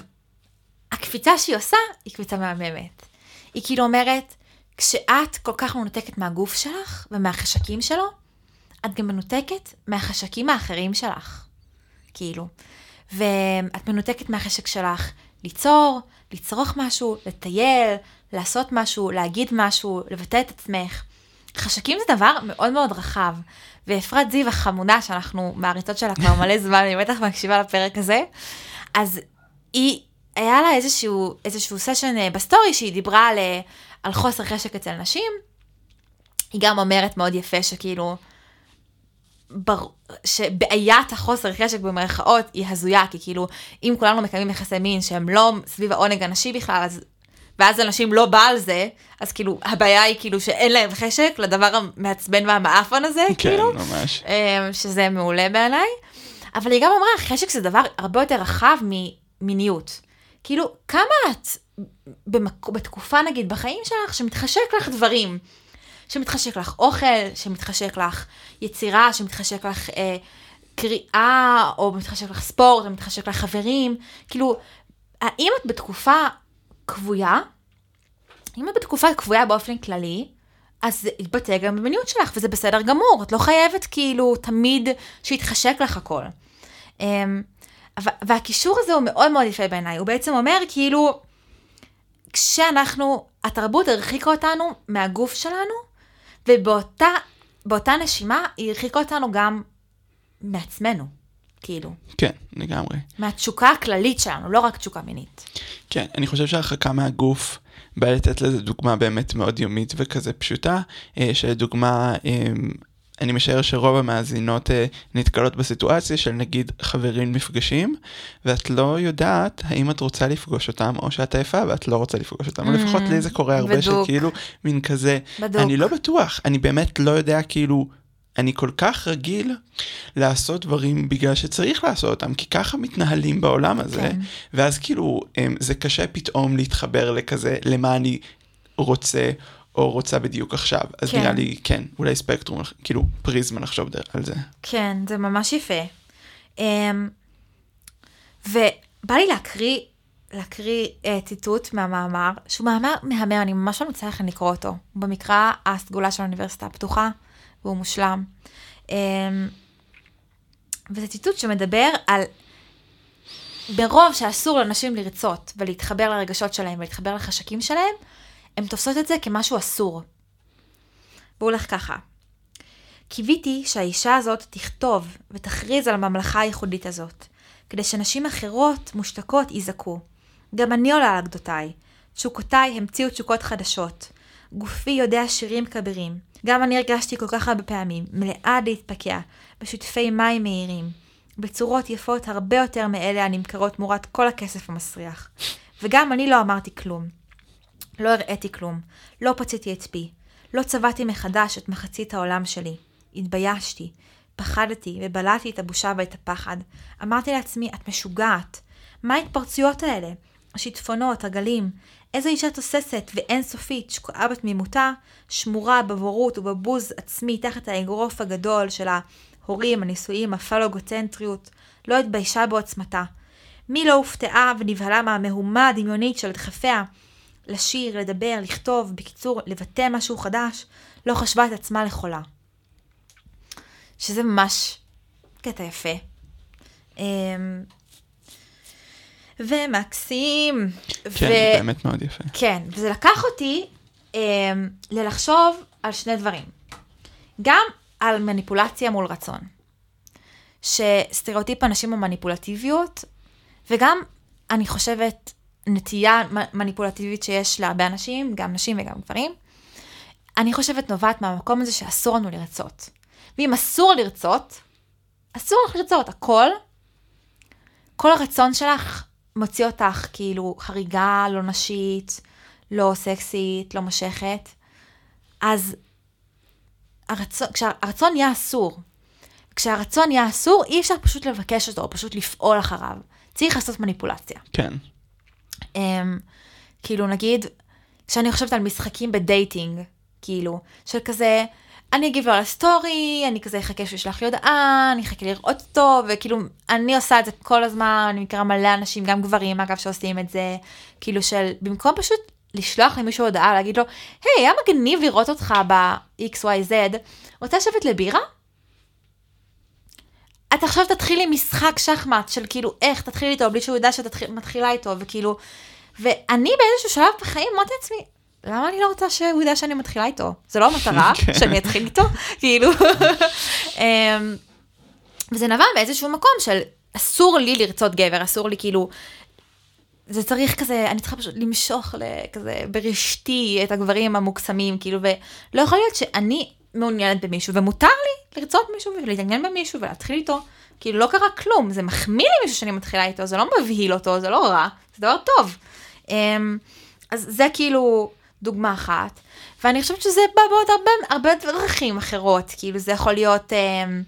S3: הקפיצה שהיא עושה היא קפיצה מהממת. היא כאילו אומרת, כשאת כל כך מנותקת מהגוף שלך ומהחשקים שלו, את גם מנותקת מהחשקים האחרים שלך. כאילו. ואת מנותקת מהחשק שלך ליצור, לצרוך משהו, לטייל, לעשות משהו, להגיד משהו, לבטא את עצמך. חשקים זה דבר מאוד מאוד רחב, ואפרת זיו החמודה, שאנחנו מעריצות שלה כבר מלא זמן, אני בטח מקשיבה לפרק הזה, אז היא, היה לה איזשהו, איזשהו session אה, ב story שהיא דיברה על, אה, על חוסר חשק אצל נשים. היא גם אומרת מאוד יפה שכאילו, בר... שבעיית החוסר חשק במרכאות היא הזויה, כי כאילו, אם כולנו מקיימים יחסי מין שהם לא סביב העונג הנשי בכלל, אז ואז אנשים לא בא על זה, אז כאילו, הבעיה היא כאילו שאין להם חשק לדבר המעצבן והמאפן הזה,
S2: כן,
S3: כאילו.
S2: כן, ממש.
S3: אמ, שזה מעולה בעיניי. אבל היא גם אמרה, חשק זה דבר הרבה יותר רחב ממיניות. כאילו, כמה את במק... בתקופה, נגיד, בחיים שלך, שמתחשק לך דברים. שמתחשק לך אוכל, שמתחשק לך יצירה, שמתחשק לך אה, קריאה, או מתחשק לך ספורט, או מתחשק לך חברים. כאילו, האם את בתקופה כבויה, אם את בתקופה כבויה באופן כללי, אז זה יתבטא גם במיניות שלך, וזה בסדר גמור, את לא חייבת כאילו תמיד שיתחשק לך הכל. אמ, והקישור הזה הוא מאוד מאוד יפה בעיניי, הוא בעצם אומר כאילו, כשאנחנו, התרבות הרחיקה אותנו מהגוף שלנו, ובאותה נשימה היא הרחיקה אותנו גם מעצמנו. כאילו.
S2: כן, לגמרי.
S3: מהתשוקה הכללית שלנו, לא רק תשוקה מינית.
S2: כן, אני חושב שהרחקה מהגוף בא לתת לזה דוגמה באמת מאוד יומית וכזה פשוטה, אה, שלדוגמה, אה, אני משער שרוב המאזינות אה, נתקלות בסיטואציה של נגיד חברים נפגשים, ואת לא יודעת האם את רוצה לפגוש אותם או שאת עייפה ואת לא רוצה לפגוש אותם, או לפחות לי זה קורה הרבה
S3: בדוק.
S2: שכאילו מין כזה,
S3: בדוק.
S2: אני לא בטוח, אני באמת לא יודע כאילו... אני כל כך רגיל לעשות דברים בגלל שצריך לעשות אותם, כי ככה מתנהלים בעולם הזה, כן. ואז כאילו אמ, זה קשה פתאום להתחבר לכזה, למה אני רוצה או רוצה בדיוק עכשיו. אז כן. נראה לי, כן, אולי ספקטרום, כאילו פריזמה לחשוב על זה.
S3: כן, זה ממש יפה. אמ, ובא לי להקריא, להקריא uh, ציטוט מהמאמר, שהוא מאמר מהמם, אני ממש ממליצה לכם לקרוא אותו. הוא במקרא הסגולה של האוניברסיטה הפתוחה. והוא מושלם. אמ, וזה ציטוט שמדבר על ברוב שאסור לנשים לרצות ולהתחבר לרגשות שלהם ולהתחבר לחשקים שלהם, הן תופסות את זה כמשהו אסור. והוא הולך ככה: קיוויתי שהאישה הזאת תכתוב ותכריז על הממלכה הייחודית הזאת, כדי שנשים אחרות, מושתקות, יזעקו. גם אני עולה על גדותיי. תשוקותיי המציאו תשוקות חדשות. גופי יודע שירים כבירים. גם אני הרגשתי כל כך הרבה פעמים, מלאה להתפקע, בשטפי מים מהירים, בצורות יפות הרבה יותר מאלה הנמכרות תמורת כל הכסף המסריח. וגם אני לא אמרתי כלום. לא הראיתי כלום, לא פציתי את פי, לא צבעתי מחדש את מחצית העולם שלי. התביישתי, פחדתי ובלעתי את הבושה ואת הפחד. אמרתי לעצמי, את משוגעת. מה ההתפרצויות האלה? השיטפונות, הגלים, איזו אישה תוססת ואינסופית, שקועה בתמימותה, שמורה בבורות ובבוז עצמי תחת האגרוף הגדול של ההורים, הנישואים, הפלוגוצנטריות, לא התביישה בעוצמתה. מי לא הופתעה ונבהלה מהמהומה הדמיונית של דחפיה לשיר, לדבר, לכתוב, בקיצור, לבטא משהו חדש, לא חשבה את עצמה לחולה. שזה ממש קטע יפה. אמ, ומקסים.
S2: כן, ו... באמת מאוד יפה.
S3: כן, וזה לקח אותי אה, ללחשוב על שני דברים. גם על מניפולציה מול רצון. שסטריאוטיפ הנשים המניפולטיביות, וגם, אני חושבת, נטייה מניפולטיבית שיש להרבה אנשים, גם נשים וגם גברים, אני חושבת נובעת מהמקום הזה שאסור לנו לרצות. ואם אסור לרצות, אסור לך לרצות הכל, כל הרצון שלך מוציא אותך כאילו חריגה, לא נשית, לא סקסית, לא מושכת, אז הרצון, כשהרצון נהיה אסור, כשהרצון נהיה אסור, אי אפשר פשוט לבקש אותו, או פשוט לפעול אחריו. צריך לעשות מניפולציה.
S2: כן.
S3: אמ, כאילו, נגיד, כשאני חושבת על משחקים ב dating, כאילו, של כזה, אני אגיב לו על ה story, אני כזה אחכה שהוא ישלח לי הודעה, אני אחכה לראות אותו, וכאילו, אני עושה את זה כל הזמן, אני מכירה מלא אנשים, גם גברים אגב, שעושים את זה, כאילו של, במקום פשוט לשלוח למישהו הודעה, להגיד לו, היי, היה מגניב לראות אותך ב-XYZ, רוצה לשבת לבירה? את עכשיו תתחילי משחק שחמט של כאילו איך תתחילי איתו בלי שהוא ידע שאת מתחילה איתו וכאילו ואני באיזשהו שלב בחיים אמרתי לעצמי למה אני לא רוצה שהוא ידע שאני מתחילה איתו זה לא המטרה
S2: כן.
S3: שאני אתחיל איתו כאילו אמ, וזה נבע באיזשהו מקום של אסור לי לרצות גבר אסור לי כאילו זה צריך כזה, אני צריכה פשוט למשוך כזה ברשתי את הגברים המוקסמים, כאילו, ולא יכול להיות שאני מעוניינת במישהו, ומותר לי לרצות מישהו ולהתעניין במישהו ולהתחיל איתו. כאילו לא קרה כלום, זה מחמיא לי מישהו שאני מתחילה איתו, זה לא מבהיל אותו, זה לא רע, זה דבר טוב. אמ, אז זה כאילו דוגמה אחת, ואני חושבת שזה בא בעוד הרבה, הרבה דרכים אחרות, כאילו זה יכול להיות, אמ,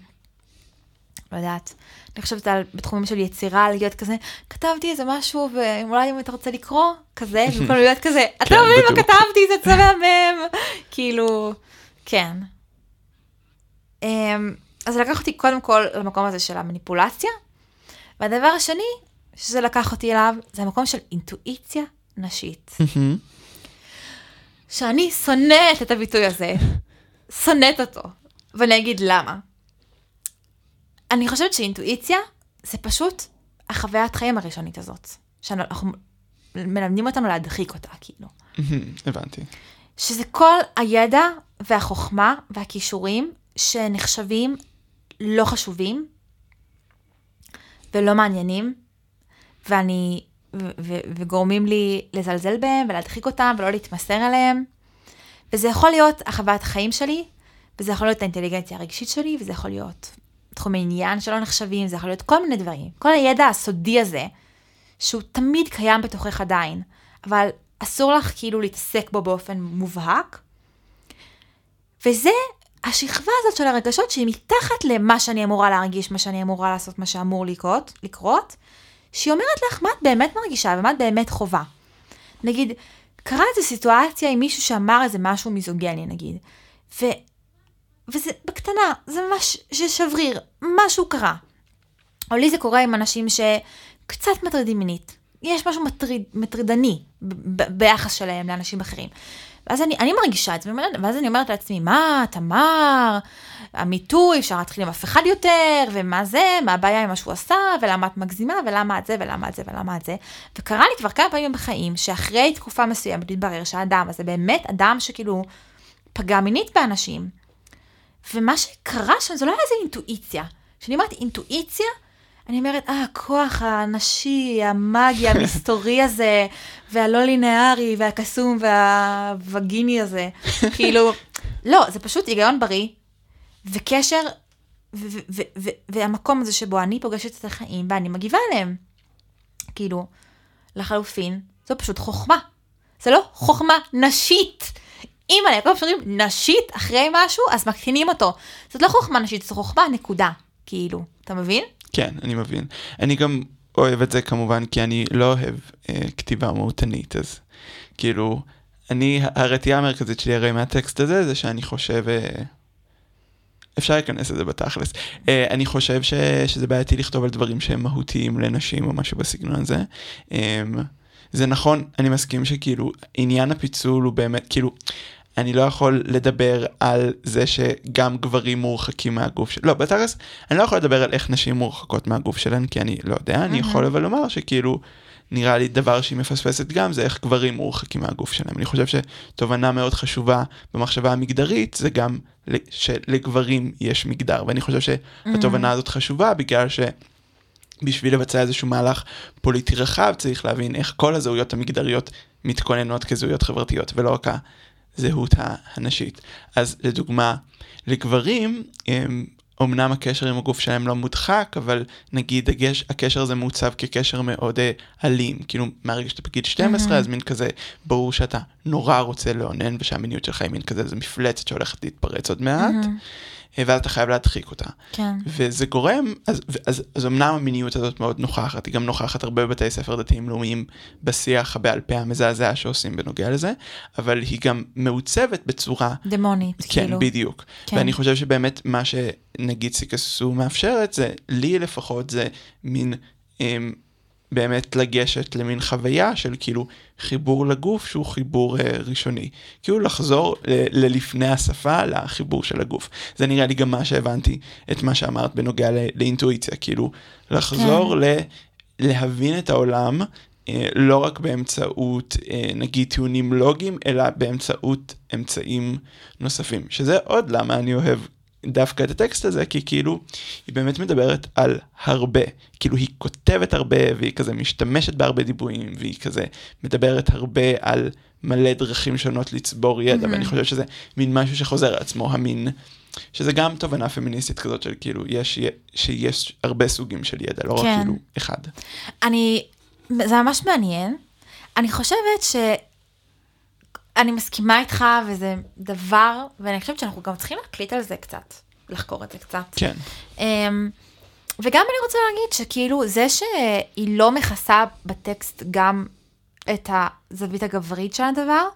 S3: לא יודעת, אני חושבת על, בתחומים של יצירה, להיות כזה, כתבתי איזה משהו, ואולי אם אתה רוצה לקרוא, כזה, במקום להיות כזה, אתה
S2: כן,
S3: מבין מה. כתבתי, זה מהמם, כאילו, כן. אמ, אז לקח אותי קודם כל למקום הזה של המניפולציה, והדבר השני שזה לקח אותי אליו, זה המקום של אינטואיציה נשית. שאני שונאת את הביטוי הזה, שונאת אותו, ואני אגיד למה. אני חושבת שאינטואיציה זה פשוט החוויית חיים הראשונית הזאת, שאנחנו מלמדים אותנו להדחיק אותה, כאילו.
S2: הבנתי.
S3: שזה כל הידע והחוכמה והכישורים שנחשבים לא חשובים ולא מעניינים, ואני, ו- ו- וגורמים לי לזלזל בהם ולהדחיק אותם ולא להתמסר עליהם. וזה יכול להיות החוויית החיים שלי, וזה יכול להיות האינטליגנציה הרגשית שלי, וזה יכול להיות תחומי עניין שלא נחשבים, זה יכול להיות כל מיני דברים. כל הידע הסודי הזה, שהוא תמיד קיים בתוכך עדיין, אבל אסור לך כאילו להתעסק בו באופן מובהק. וזה השכבה הזאת של הרגשות שהיא מתחת למה שאני אמורה להרגיש, מה שאני אמורה לעשות, מה שאמור לקרות, לקרות, שהיא אומרת לך מה את באמת מרגישה ומה את באמת חווה. נגיד, קרה איזו סיטואציה עם מישהו שאמר איזה משהו מיזוגני נגיד, ו... וזה בקטנה, זה ממש שבריר, משהו קרה. או לי זה קורה עם אנשים שקצת מטרידים מינית. יש משהו מטריד, מטרידני ביחס שלהם לאנשים אחרים. ואז אני, אני מרגישה את זה, ואז אני אומרת לעצמי, מה, תמר, המיטוי, אפשר להתחיל עם אף אחד יותר, ומה זה, מה הבעיה עם מה שהוא עשה, ולמה את מגזימה, ולמה את זה, ולמה את זה, ולמה את זה. וקרה לי כבר כמה פעמים בחיים, שאחרי תקופה מסוימת התברר שהאדם הזה באמת אדם שכאילו פגע מינית באנשים. ומה שקרה שם זה לא היה איזה אינטואיציה. כשאני אומרת אינטואיציה, אני אומרת, אה, הכוח הנשי, המאגי, המסתורי הזה, והלא לינארי, והקסום, והווגיני הזה. כאילו, לא, זה פשוט היגיון בריא, וקשר, ו- ו- ו- ו- והמקום הזה שבו אני פוגשת את החיים, ואני מגיבה אליהם. כאילו, לחלופין, זו פשוט חוכמה. זה לא חוכמה נשית. אם אני כל פעם נשית אחרי משהו, אז מקטינים אותו. זאת לא חוכמה נשית, זו חוכמה נקודה. כאילו, אתה מבין?
S2: כן, אני מבין. אני גם אוהב את זה כמובן כי אני לא אוהב אה, כתיבה מהותנית, אז כאילו, אני, הרתיעה המרכזית שלי הרי מהטקסט הזה, זה שאני חושב... אה, אפשר להיכנס לזה בתכלס. אה, אני חושב ש, שזה בעייתי לכתוב על דברים שהם מהותיים לנשים או משהו בסגנון הזה. אה, זה נכון, אני מסכים שכאילו עניין הפיצול הוא באמת, כאילו, אני לא יכול לדבר על זה שגם גברים מורחקים מהגוף של... לא, בתכלס, אני לא יכול לדבר על איך נשים מורחקות מהגוף שלהן, כי אני לא יודע, אני יכול אבל לומר שכאילו, נראה לי דבר שהיא מפספסת גם, זה איך גברים מורחקים מהגוף שלהם. אני חושב שתובנה מאוד חשובה במחשבה המגדרית, זה גם שלגברים יש מגדר, ואני חושב שהתובנה הזאת חשובה בגלל ש... בשביל לבצע איזשהו מהלך פוליטי רחב, צריך להבין איך כל הזהויות המגדריות מתכוננות כזהויות חברתיות, ולא רק הזהות הנשית. אז לדוגמה, לגברים, אמנם הקשר עם הגוף שלהם לא מודחק, אבל נגיד הגש, הקשר הזה מעוצב כקשר מאוד אה, אלים. כאילו, מהרגע שאתה בגיל 12, אז מין כזה, ברור שאתה נורא רוצה לאונן, ושהמיניות שלך היא מין כזה, זו מפלצת שהולכת להתפרץ עוד מעט, אה, ואז אתה חייב להדחיק אותה.
S3: כן.
S2: וזה גורם, אז, אז, אז אמנם המיניות הזאת מאוד נוכחת, היא גם נוכחת הרבה בבתי ספר דתיים לאומיים בשיח הבעל פה המזעזע שעושים בנוגע לזה, אבל היא גם מעוצבת בצורה
S3: דמונית,
S2: כן,
S3: כאילו.
S2: בדיוק.
S3: כן.
S2: ואני חושב שבאמת מה שנגיד סיקסו מאפשרת זה, לי לפחות זה מין אמ, באמת לגשת למין חוויה של כאילו חיבור לגוף שהוא חיבור אה, ראשוני. כאילו לחזור ל- ללפני השפה לחיבור של הגוף. זה נראה לי גם מה שהבנתי את מה שאמרת בנוגע ל- לאינטואיציה, כאילו לחזור ל... להבין את העולם. אה, לא רק באמצעות אה, נגיד טיעונים לוגיים, אלא באמצעות אמצעים נוספים. שזה עוד למה אני אוהב דווקא את הטקסט הזה, כי כאילו היא באמת מדברת על הרבה. כאילו היא כותבת הרבה והיא כזה משתמשת בהרבה דיבורים והיא כזה מדברת הרבה על מלא דרכים שונות לצבור ידע, ואני חושב שזה מין משהו שחוזר על עצמו, המין... שזה גם תובנה פמיניסטית כזאת של כאילו יש, שיש הרבה סוגים של ידע, לא
S3: כן.
S2: רק כאילו אחד.
S3: אני, זה ממש מעניין. אני חושבת ש... אני מסכימה איתך, וזה דבר, ואני חושבת שאנחנו גם צריכים להקליט על זה קצת, לחקור את זה קצת.
S2: כן,
S3: אמ, וגם אני רוצה להגיד שכאילו, זה שהיא לא מכסה בטקסט גם את הזווית הגברית של הדבר,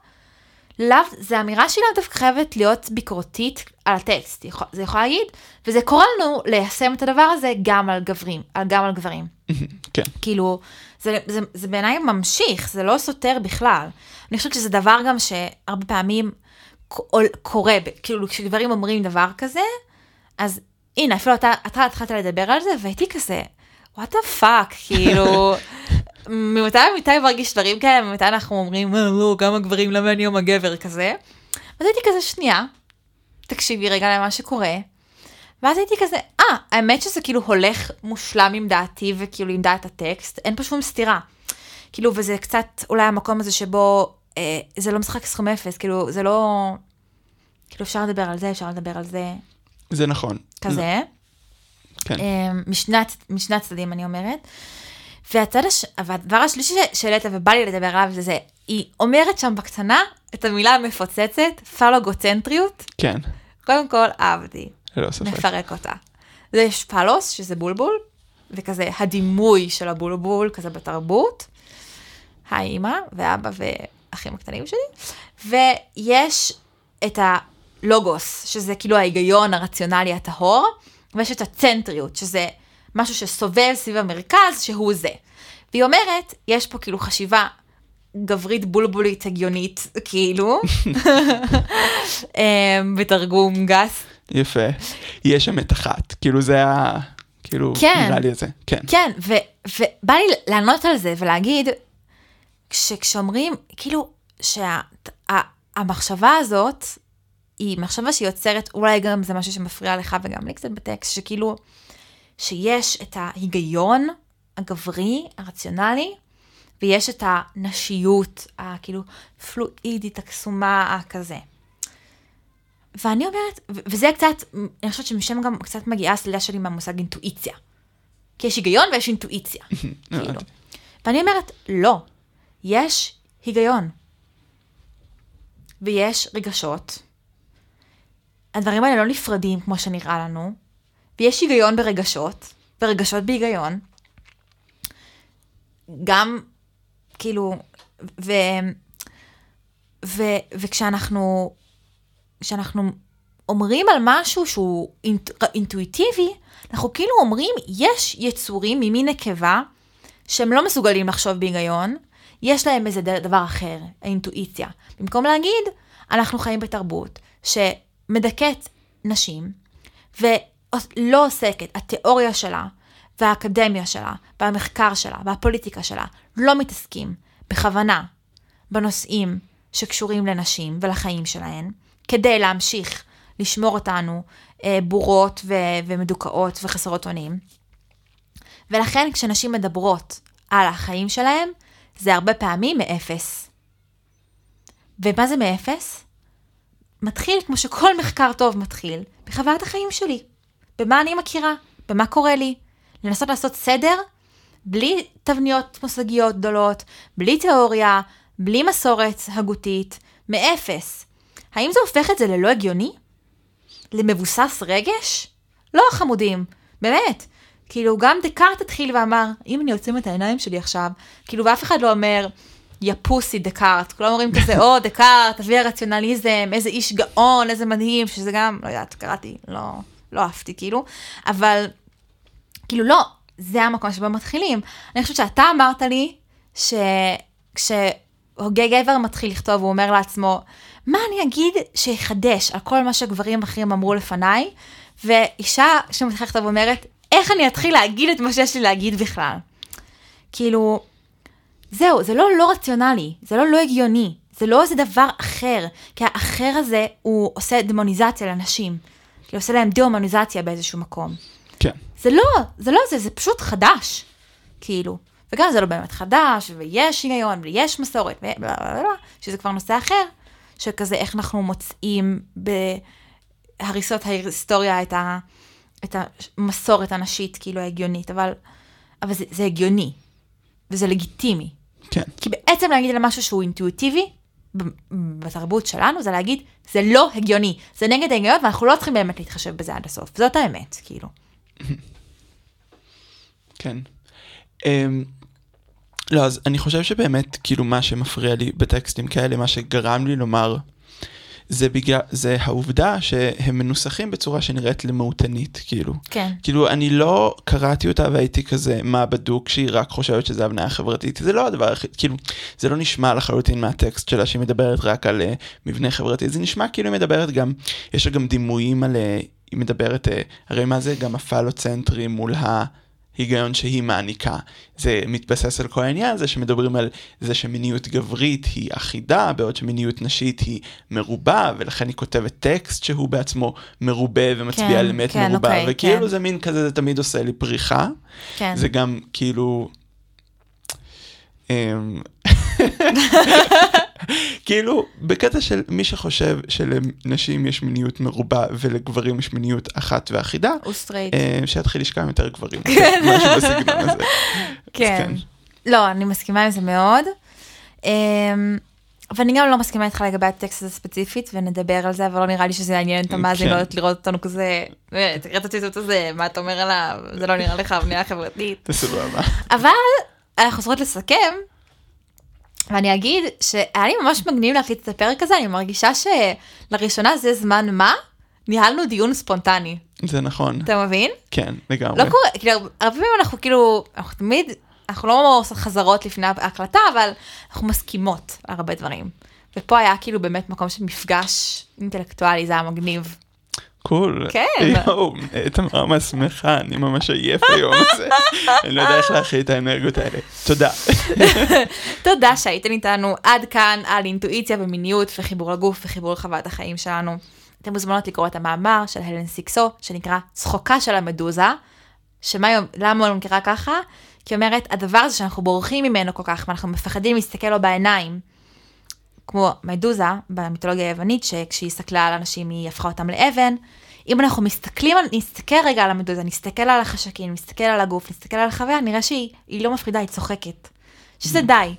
S3: לאו, זה אמירה שהיא לאו דווקא חייבת להיות ביקורתית על הטקסט. זה יכול להגיד, וזה קורה לנו ליישם את הדבר הזה גם על גברים, גם על גברים.
S2: כן.
S3: כאילו, זה, זה, זה בעיניי ממשיך, זה לא סותר בכלל. אני חושבת שזה דבר גם שהרבה פעמים קורה, כאילו כשגברים אומרים דבר כזה, אז הנה, אפילו אתה, אתה התחלת לדבר על זה, והייתי כזה, what the fuck, כאילו, ממתי ממתי מרגיש דברים כאלה, ממתי אנחנו אומרים, "אה, לא, גם הגברים, למה אני יום הגבר כזה? אז הייתי כזה, שנייה, תקשיבי רגע למה שקורה. ואז הייתי כזה, אה, האמת שזה כאילו הולך מושלם עם דעתי וכאילו עם דעת הטקסט, אין פה שום סתירה. כאילו, וזה קצת אולי המקום הזה שבו אה, זה לא משחק סכום אפס, כאילו, זה לא... כאילו, אפשר לדבר על זה, אפשר לדבר על זה,
S2: זה נכון.
S3: כזה.
S2: כן.
S3: משני, הצ- משני הצדדים, אני אומרת. והצד הש... והדבר השלישי שהעלית ובא לי לדבר עליו זה זה, היא אומרת שם בקטנה את המילה המפוצצת, פלוגוצנטריות.
S2: כן,
S3: קודם כל, אהבתי.
S2: ללא ספק.
S3: נפרק אותה. זה יש פלוס, שזה בולבול, וכזה הדימוי של הבולבול, כזה בתרבות. היי אימא ואבא ואחים הקטנים שלי. ויש את הלוגוס, שזה כאילו ההיגיון הרציונלי הטהור, ויש את הצנטריות, שזה משהו שסובב סביב המרכז, שהוא זה. והיא אומרת, יש פה כאילו חשיבה גברית בולבולית הגיונית, כאילו, אמ, בתרגום גס,
S2: יפה. יש שם את אחת, כאילו זה ה... כאילו,
S3: כן.
S2: נראה לי את זה. כן.
S3: כן, ובא לי לענות על זה ולהגיד, שכשאומרים, כאילו, שהמחשבה הזאת, היא מחשבה שיוצרת, אולי גם זה משהו שמפריע לך וגם לי קצת בטקסט, שכאילו, שיש את ההיגיון הגברי, הרציונלי, ויש את הנשיות, הכאילו פלואידית, הקסומה, הכזה. ואני אומרת, וזה קצת, אני חושבת שמשם גם קצת מגיעה הסלילה שלי מהמושג אינטואיציה. כי יש היגיון ויש אינטואיציה, כאילו. ואני אומרת, לא, יש היגיון. ויש רגשות. הדברים האלה לא נפרדים כמו שנראה לנו, ויש היגיון ברגשות, ורגשות בהיגיון. גם, כאילו, ו... ו... וכשאנחנו כשאנחנו אומרים על משהו שהוא אינט, אינטואיטיבי, אנחנו כאילו אומרים, יש יצורים ממין נקבה שהם לא מסוגלים לחשוב בהיגיון, יש להם איזה דבר אחר, האינטואיציה. במקום להגיד, אנחנו חיים בתרבות שמדכאת נשים, ולא עוסקת, התיאוריה שלה, והאקדמיה שלה, והמחקר שלה, והפוליטיקה שלה, לא מתעסקים בכוונה בנושאים שקשורים לנשים ולחיים שלהן, כדי להמשיך לשמור אותנו אה, בורות ו- ומדוכאות וחסרות אונים. ולכן כשנשים מדברות על החיים שלהם, זה הרבה פעמים מאפס. ומה זה מאפס? מתחיל, כמו שכל מחקר טוב מתחיל, בחוויית החיים שלי. במה אני מכירה, במה קורה לי. לנסות לעשות סדר, בלי תבניות מושגיות גדולות, בלי תיאוריה, בלי מסורת הגותית, מאפס. האם זה הופך את זה ללא הגיוני? למבוסס רגש? לא חמודים, באמת. כאילו, גם דקארט התחיל ואמר, אם אני עוצם את העיניים שלי עכשיו, כאילו, ואף אחד לא אומר, יא פוסי דקארט, כולם אומרים כזה, או, דקארט, אבי הרציונליזם, איזה איש גאון, איזה מדהים, שזה גם, לא יודעת, קראתי, לא, לא אהבתי, כאילו, אבל, כאילו, לא, זה המקום שבו מתחילים. אני חושבת שאתה אמרת לי, שכשהוגה גבר מתחיל לכתוב, הוא אומר לעצמו, מה אני אגיד שיחדש על כל מה שגברים אחרים אמרו לפניי, ואישה שמתחילה לכתוב אומרת, איך אני אתחיל להגיד את מה שיש לי להגיד בכלל? כאילו, זהו, זה לא לא רציונלי, זה לא לא הגיוני, זה לא איזה דבר אחר, כי האחר הזה הוא עושה דמוניזציה לאנשים, כאילו עושה להם דה-הומניזציה באיזשהו מקום.
S2: כן.
S3: זה לא, זה לא זה, זה פשוט חדש, כאילו. וגם זה לא באמת חדש, ויש היגיון, ויש מסורת, ובלה בלה בלה, שזה כבר נושא אחר, שכזה איך אנחנו מוצאים בהריסות ההיסטוריה את, ה, את המסורת הנשית, כאילו ההגיונית, אבל, אבל זה, זה הגיוני, וזה לגיטימי.
S2: כן.
S3: כי בעצם להגיד על משהו שהוא אינטואיטיבי, בתרבות שלנו, זה להגיד, זה לא הגיוני, זה נגד ההיגיון, ואנחנו לא צריכים באמת להתחשב בזה עד הסוף. זאת האמת, כאילו.
S2: כן. Um, לא, אז אני חושב שבאמת, כאילו, מה שמפריע לי בטקסטים כאלה, מה שגרם לי לומר, זה בגלל, זה העובדה שהם מנוסחים בצורה שנראית למהותנית, כאילו.
S3: כן.
S2: כאילו, אני לא קראתי אותה והייתי כזה, מה בדוק שהיא רק חושבת שזה הבניה חברתית. זה לא הדבר הכי, כאילו, זה לא נשמע לחלוטין מהטקסט שלה שהיא מדברת רק על uh, מבנה חברתי, זה נשמע כאילו היא מדברת גם, יש לה גם דימויים על, uh, היא מדברת, uh, הרי מה זה גם הפלוצנטרי מול ה... היגיון שהיא מעניקה. זה מתבסס על כל העניין הזה שמדברים על זה שמיניות גברית היא אחידה, בעוד שמיניות נשית היא מרובה, ולכן היא כותבת טקסט שהוא בעצמו מרובה ומצביע
S3: כן,
S2: על אמת
S3: כן,
S2: מרובה,
S3: אוקיי,
S2: וכאילו
S3: כן.
S2: זה מין כזה, זה תמיד עושה לי פריחה.
S3: כן.
S2: זה גם כאילו... כאילו, בקטע של מי שחושב שלנשים יש מיניות מרובה ולגברים יש מיניות אחת ואחידה,
S3: הוא סטרייט.
S2: אה, שיתחיל לשכב עם יותר גברים, משהו בסגנון הזה. אז
S3: כן. לא, אני מסכימה עם זה מאוד. אמ, ואני גם לא מסכימה איתך לגבי הטקסט הזה ספציפית, ונדבר על זה, אבל לא נראה לי שזה יעניין את המאזינות לראות אותנו כזה, "אה, תראה את הציטוט הזה, מה אתה אומר עליו, זה לא נראה לך בנייה חברתית.
S2: סבבה.
S3: אבל אנחנו חוזרות לסכם, ואני אגיד שהיה לי ממש מגניב להקליט את הפרק הזה, אני מרגישה שלראשונה זה זמן מה, ניהלנו דיון ספונטני.
S2: זה נכון,
S3: אתה מבין?
S2: כן, לגמרי.
S3: לא קורה, כאילו, הרבה פעמים אנחנו כאילו, אנחנו תמיד, אנחנו לא עושות חזרות לפני ההקלטה, אבל אנחנו מסכימות הרבה דברים. ופה היה כאילו באמת מקום של מפגש אינטלקטואלי, זה היה מגניב.
S2: קול.
S3: כן.
S2: יואו, תמר ממש שמחה, אני ממש עייף היום הזה. אני לא יודע איך להכיל את האנרגיות האלה. תודה.
S3: תודה שהייתם איתנו עד כאן על אינטואיציה ומיניות וחיבור לגוף וחיבור לחוויית החיים שלנו. אתם מוזמנות לקרוא את המאמר של הלן סיקסו, שנקרא צחוקה של המדוזה, שמה היא- למה הוא נקרא ככה? כי אומרת, הדבר הזה שאנחנו בורחים ממנו כל כך, ואנחנו מפחדים להסתכל לו בעיניים, כמו מדוזה במיתולוגיה היוונית, שכשהיא הסתכלה על אנשים היא הפכה אותם לאבן. אם אנחנו מסתכלים, נסתכל רגע על המדוזה, נסתכל על החשקים, נסתכל על הגוף, נסתכל על החוויה, נראה שהיא היא לא מפחידה, היא צוחקת. שזה די.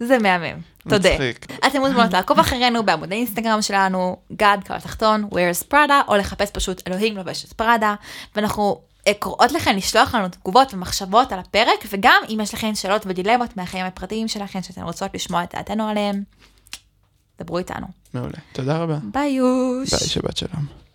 S3: זה מהמם. תודה.
S2: מצחיק.
S3: אתם מוזמנות לעקוב אחרינו בעמוד האינסטגרם שלנו, גד, קו התחתון, where's פראדה, או לחפש פשוט אלוהים לובש את פראדה, ואנחנו אה, קוראות לכם לשלוח לנו תגובות ומחשבות על הפרק, וגם אם יש לכם שאלות ודילמות מהחיים הפרטיים שלכם, שאתן רוצות לשמוע את דעתנו עליהם, דברו איתנו.
S2: מעולה. תודה רבה.
S3: ביי יוש.
S2: ביי, שבת שלום.